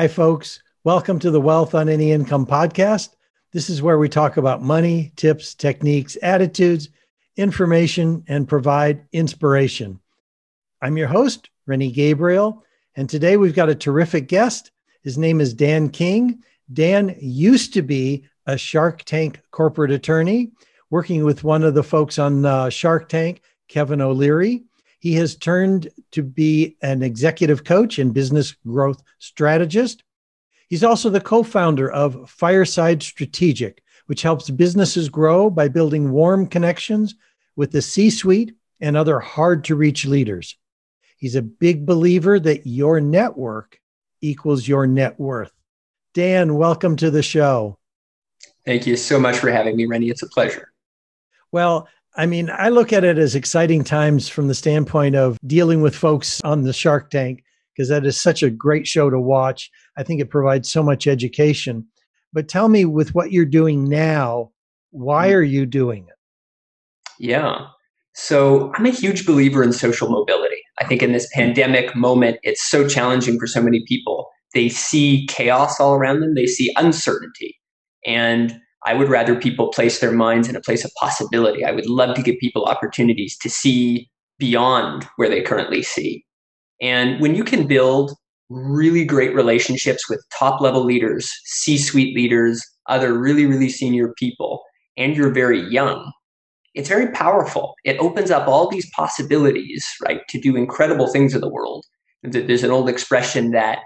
Hi, folks. Welcome to the Wealth on Any Income podcast. This is where we talk about money, tips, techniques, attitudes, information, and provide inspiration. I'm your host, Rennie Gabriel, and today we've got a terrific guest. His name is Dan King. Dan used to be a Shark Tank corporate attorney, working with one of the folks on uh, Shark Tank, Kevin O'Leary. He has turned to be an executive coach and business growth strategist. He's also the co founder of Fireside Strategic, which helps businesses grow by building warm connections with the C suite and other hard to reach leaders. He's a big believer that your network equals your net worth. Dan, welcome to the show. Thank you so much for having me, Rennie. It's a pleasure. Well, I mean, I look at it as exciting times from the standpoint of dealing with folks on the Shark Tank, because that is such a great show to watch. I think it provides so much education. But tell me, with what you're doing now, why mm. are you doing it? Yeah. So I'm a huge believer in social mobility. I think in this pandemic moment, it's so challenging for so many people. They see chaos all around them, they see uncertainty. And I would rather people place their minds in a place of possibility. I would love to give people opportunities to see beyond where they currently see. And when you can build really great relationships with top level leaders, C suite leaders, other really, really senior people, and you're very young, it's very powerful. It opens up all these possibilities, right, to do incredible things in the world. There's an old expression that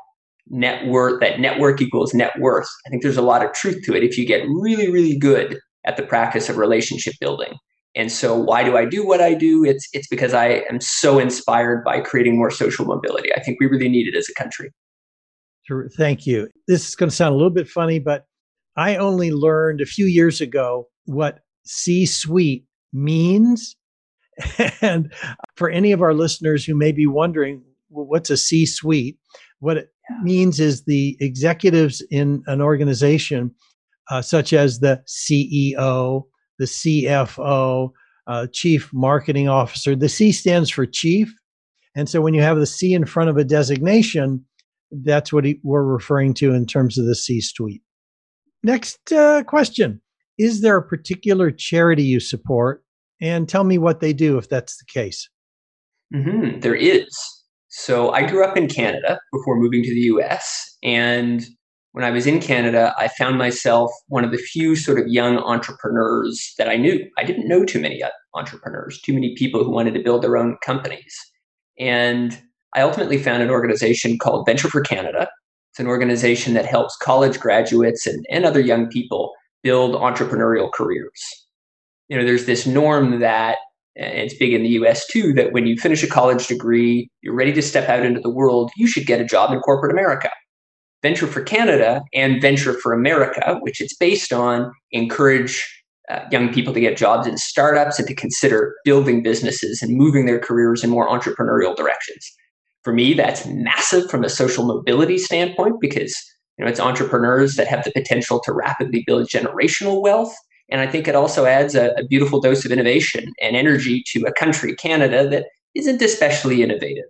net worth, that network equals net worth. I think there's a lot of truth to it if you get really, really good at the practice of relationship building. And so why do I do what I do? It's it's because I am so inspired by creating more social mobility. I think we really need it as a country. Thank you. This is going to sound a little bit funny, but I only learned a few years ago what C suite means. And for any of our listeners who may be wondering, well, what's a C suite? What it means is the executives in an organization, uh, such as the CEO, the CFO, uh, Chief Marketing Officer. The C stands for Chief. And so when you have the C in front of a designation, that's what he, we're referring to in terms of the C suite. Next uh, question Is there a particular charity you support? And tell me what they do if that's the case. Mm-hmm, there is. So I grew up in Canada before moving to the US. And when I was in Canada, I found myself one of the few sort of young entrepreneurs that I knew. I didn't know too many entrepreneurs, too many people who wanted to build their own companies. And I ultimately found an organization called Venture for Canada. It's an organization that helps college graduates and, and other young people build entrepreneurial careers. You know, there's this norm that it's big in the US too, that when you finish a college degree, you're ready to step out into the world, you should get a job in corporate America. Venture for Canada and Venture for America, which it's based on, encourage uh, young people to get jobs in startups and to consider building businesses and moving their careers in more entrepreneurial directions. For me, that's massive from a social mobility standpoint because you know it's entrepreneurs that have the potential to rapidly build generational wealth and I think it also adds a, a beautiful dose of innovation and energy to a country, Canada, that isn't especially innovative.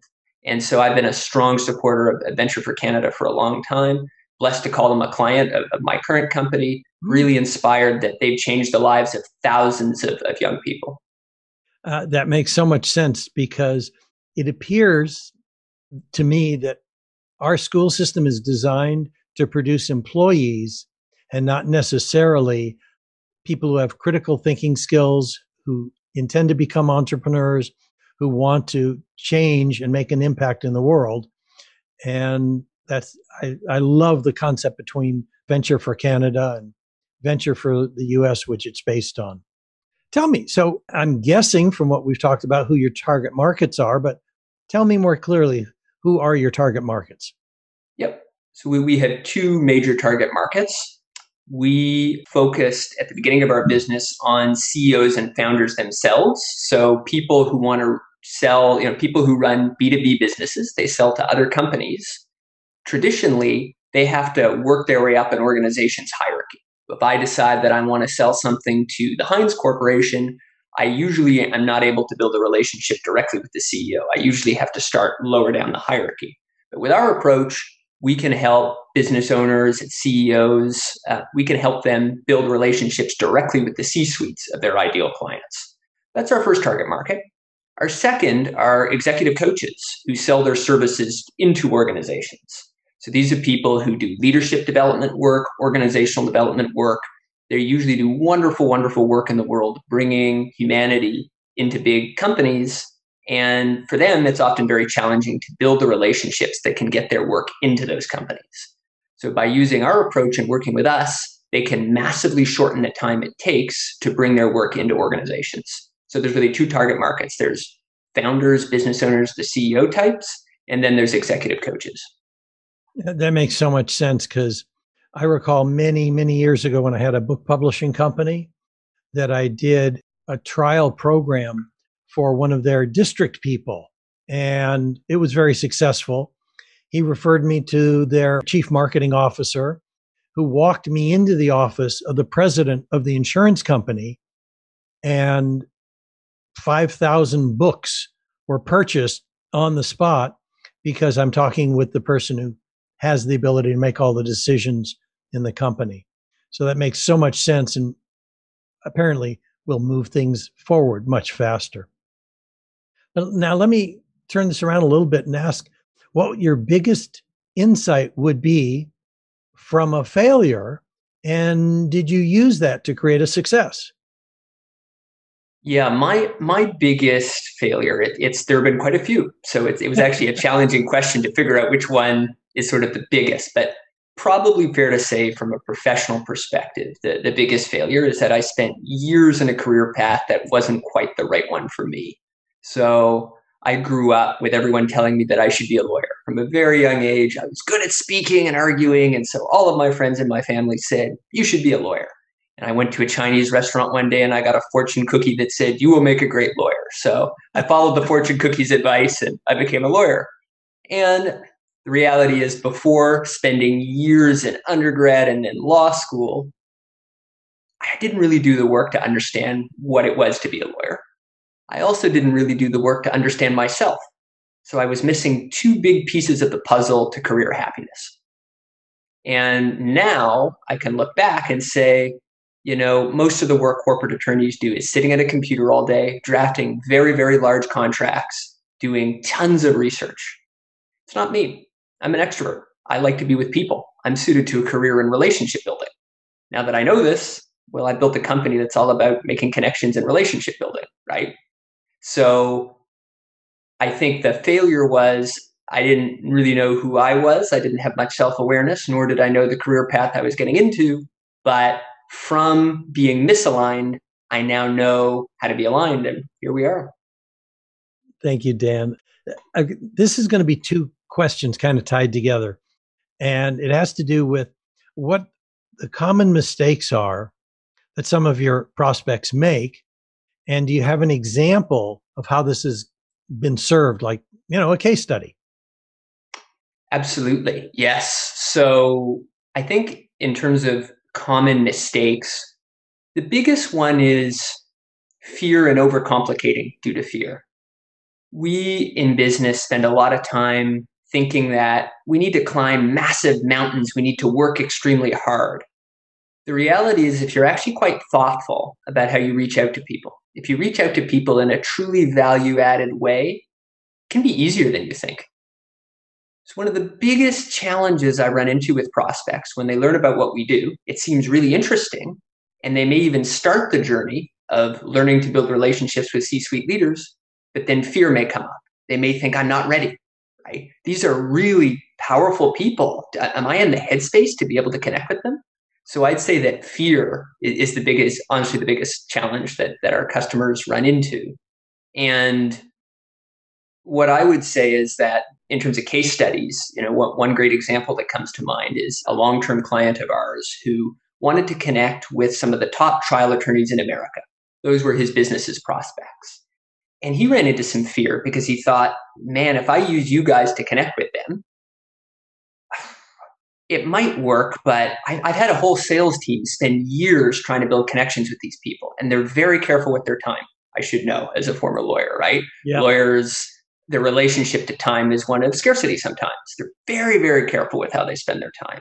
And so I've been a strong supporter of Venture for Canada for a long time. Blessed to call them a client of, of my current company. Really inspired that they've changed the lives of thousands of, of young people. Uh, that makes so much sense because it appears to me that our school system is designed to produce employees and not necessarily people who have critical thinking skills, who intend to become entrepreneurs, who want to change and make an impact in the world. And that's, I, I love the concept between Venture for Canada and Venture for the US, which it's based on. Tell me, so I'm guessing from what we've talked about who your target markets are, but tell me more clearly who are your target markets? Yep. So we, we have two major target markets we focused at the beginning of our business on CEOs and founders themselves. So people who want to sell, you know, people who run B2B businesses, they sell to other companies. Traditionally, they have to work their way up an organization's hierarchy. If I decide that I want to sell something to the Heinz Corporation, I usually am not able to build a relationship directly with the CEO. I usually have to start lower down the hierarchy. But with our approach, we can help business owners and CEOs, uh, we can help them build relationships directly with the C suites of their ideal clients. That's our first target market. Our second are executive coaches who sell their services into organizations. So these are people who do leadership development work, organizational development work. They usually do wonderful, wonderful work in the world, bringing humanity into big companies. And for them, it's often very challenging to build the relationships that can get their work into those companies. So by using our approach and working with us, they can massively shorten the time it takes to bring their work into organizations. So there's really two target markets. There's founders, business owners, the CEO types, and then there's executive coaches. That makes so much sense because I recall many, many years ago when I had a book publishing company that I did a trial program for one of their district people. And it was very successful. He referred me to their chief marketing officer, who walked me into the office of the president of the insurance company. And 5,000 books were purchased on the spot because I'm talking with the person who has the ability to make all the decisions in the company. So that makes so much sense and apparently will move things forward much faster. Now let me turn this around a little bit and ask what your biggest insight would be from a failure and did you use that to create a success? Yeah, my my biggest failure. It, it's there have been quite a few, so it, it was actually a challenging question to figure out which one is sort of the biggest. But probably fair to say, from a professional perspective, the the biggest failure is that I spent years in a career path that wasn't quite the right one for me. So I grew up with everyone telling me that I should be a lawyer from a very young age. I was good at speaking and arguing, and so all of my friends in my family said, "You should be a lawyer." And I went to a Chinese restaurant one day and I got a fortune cookie that said, You will make a great lawyer. So I followed the fortune cookie's advice and I became a lawyer. And the reality is, before spending years in undergrad and in law school, I didn't really do the work to understand what it was to be a lawyer. I also didn't really do the work to understand myself. So I was missing two big pieces of the puzzle to career happiness. And now I can look back and say, you know, most of the work corporate attorneys do is sitting at a computer all day, drafting very, very large contracts, doing tons of research. It's not me. I'm an extrovert. I like to be with people. I'm suited to a career in relationship building. Now that I know this, well, I built a company that's all about making connections and relationship building, right? So I think the failure was I didn't really know who I was. I didn't have much self awareness, nor did I know the career path I was getting into. But from being misaligned, I now know how to be aligned. And here we are. Thank you, Dan. Uh, this is going to be two questions kind of tied together. And it has to do with what the common mistakes are that some of your prospects make. And do you have an example of how this has been served, like, you know, a case study? Absolutely. Yes. So I think in terms of common mistakes. The biggest one is fear and overcomplicating due to fear. We in business spend a lot of time thinking that we need to climb massive mountains, we need to work extremely hard. The reality is, if you're actually quite thoughtful about how you reach out to people, if you reach out to people in a truly value added way, it can be easier than you think. It's one of the biggest challenges I run into with prospects when they learn about what we do. It seems really interesting, and they may even start the journey of learning to build relationships with C suite leaders, but then fear may come up. They may think, I'm not ready. Right? These are really powerful people. Am I in the headspace to be able to connect with them? So I'd say that fear is the biggest, honestly, the biggest challenge that, that our customers run into. And what I would say is that in terms of case studies, you know, what, one great example that comes to mind is a long-term client of ours who wanted to connect with some of the top trial attorneys in America. Those were his business's prospects. And he ran into some fear because he thought, man, if I use you guys to connect with them, it might work, but I, have had a whole sales team spend years trying to build connections with these people, and they're very careful with their time. I should know as a former lawyer, right? Yeah. Lawyers their relationship to time is one of scarcity sometimes. They're very, very careful with how they spend their time.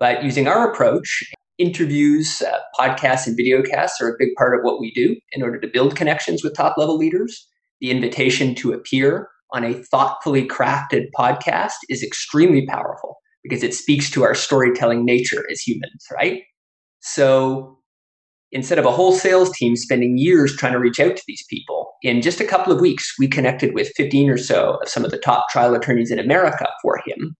But using our approach, interviews, uh, podcasts, and videocasts are a big part of what we do in order to build connections with top level leaders. The invitation to appear on a thoughtfully crafted podcast is extremely powerful because it speaks to our storytelling nature as humans, right? So instead of a whole sales team spending years trying to reach out to these people, in just a couple of weeks, we connected with 15 or so of some of the top trial attorneys in America for him.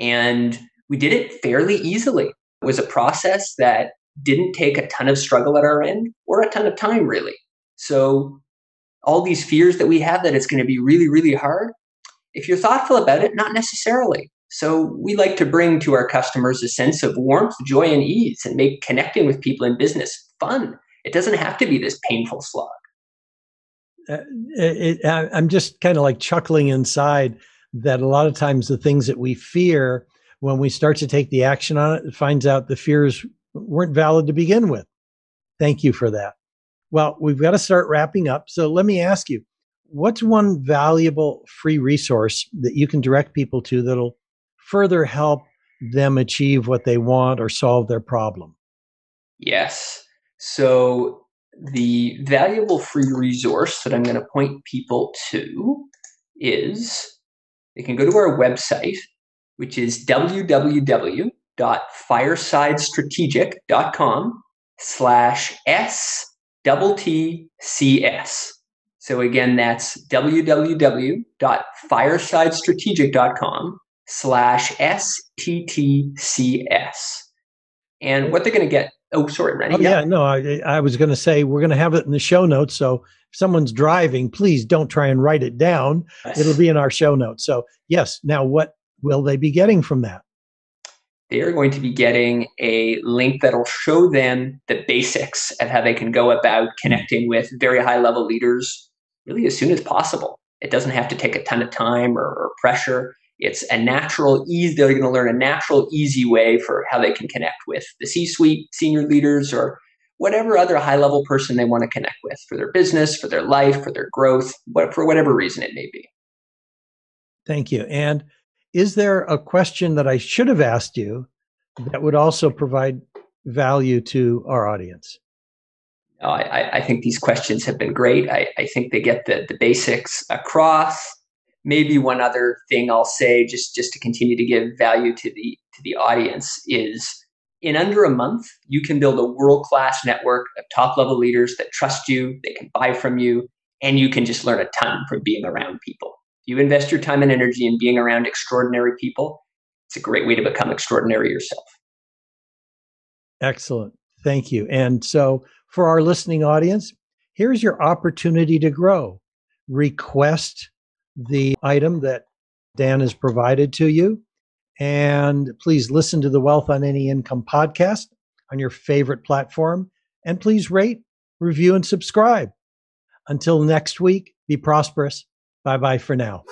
And we did it fairly easily. It was a process that didn't take a ton of struggle at our end or a ton of time, really. So, all these fears that we have that it's going to be really, really hard, if you're thoughtful about it, not necessarily. So, we like to bring to our customers a sense of warmth, joy, and ease and make connecting with people in business fun. It doesn't have to be this painful slog. Uh, it, it, I'm just kind of like chuckling inside that a lot of times the things that we fear, when we start to take the action on it, it finds out the fears weren't valid to begin with. Thank you for that. Well, we've got to start wrapping up. So let me ask you, what's one valuable free resource that you can direct people to that'll further help them achieve what they want or solve their problem? Yes. So the valuable free resource that I'm going to point people to is they can go to our website, which is www.firesidestrategic.com slash S double T C S. So again, that's www.firesidestrategic.com slash STTCS. And what they're going to get Oh, sorry, Rennie. Oh, yeah. yeah, no, I, I was going to say we're going to have it in the show notes. So if someone's driving, please don't try and write it down. Yes. It'll be in our show notes. So, yes, now what will they be getting from that? They are going to be getting a link that'll show them the basics of how they can go about connecting with very high level leaders really as soon as possible. It doesn't have to take a ton of time or, or pressure. It's a natural, easy, they're going to learn a natural, easy way for how they can connect with the C suite, senior leaders, or whatever other high level person they want to connect with for their business, for their life, for their growth, for whatever reason it may be. Thank you. And is there a question that I should have asked you that would also provide value to our audience? Oh, I, I, think these questions have been great. I, I think they get the, the basics across maybe one other thing I'll say just just to continue to give value to the to the audience is in under a month you can build a world class network of top level leaders that trust you, they can buy from you, and you can just learn a ton from being around people. You invest your time and energy in being around extraordinary people, it's a great way to become extraordinary yourself. Excellent. Thank you. And so for our listening audience, here's your opportunity to grow. Request the item that Dan has provided to you. And please listen to the Wealth on Any Income podcast on your favorite platform. And please rate, review, and subscribe. Until next week, be prosperous. Bye bye for now.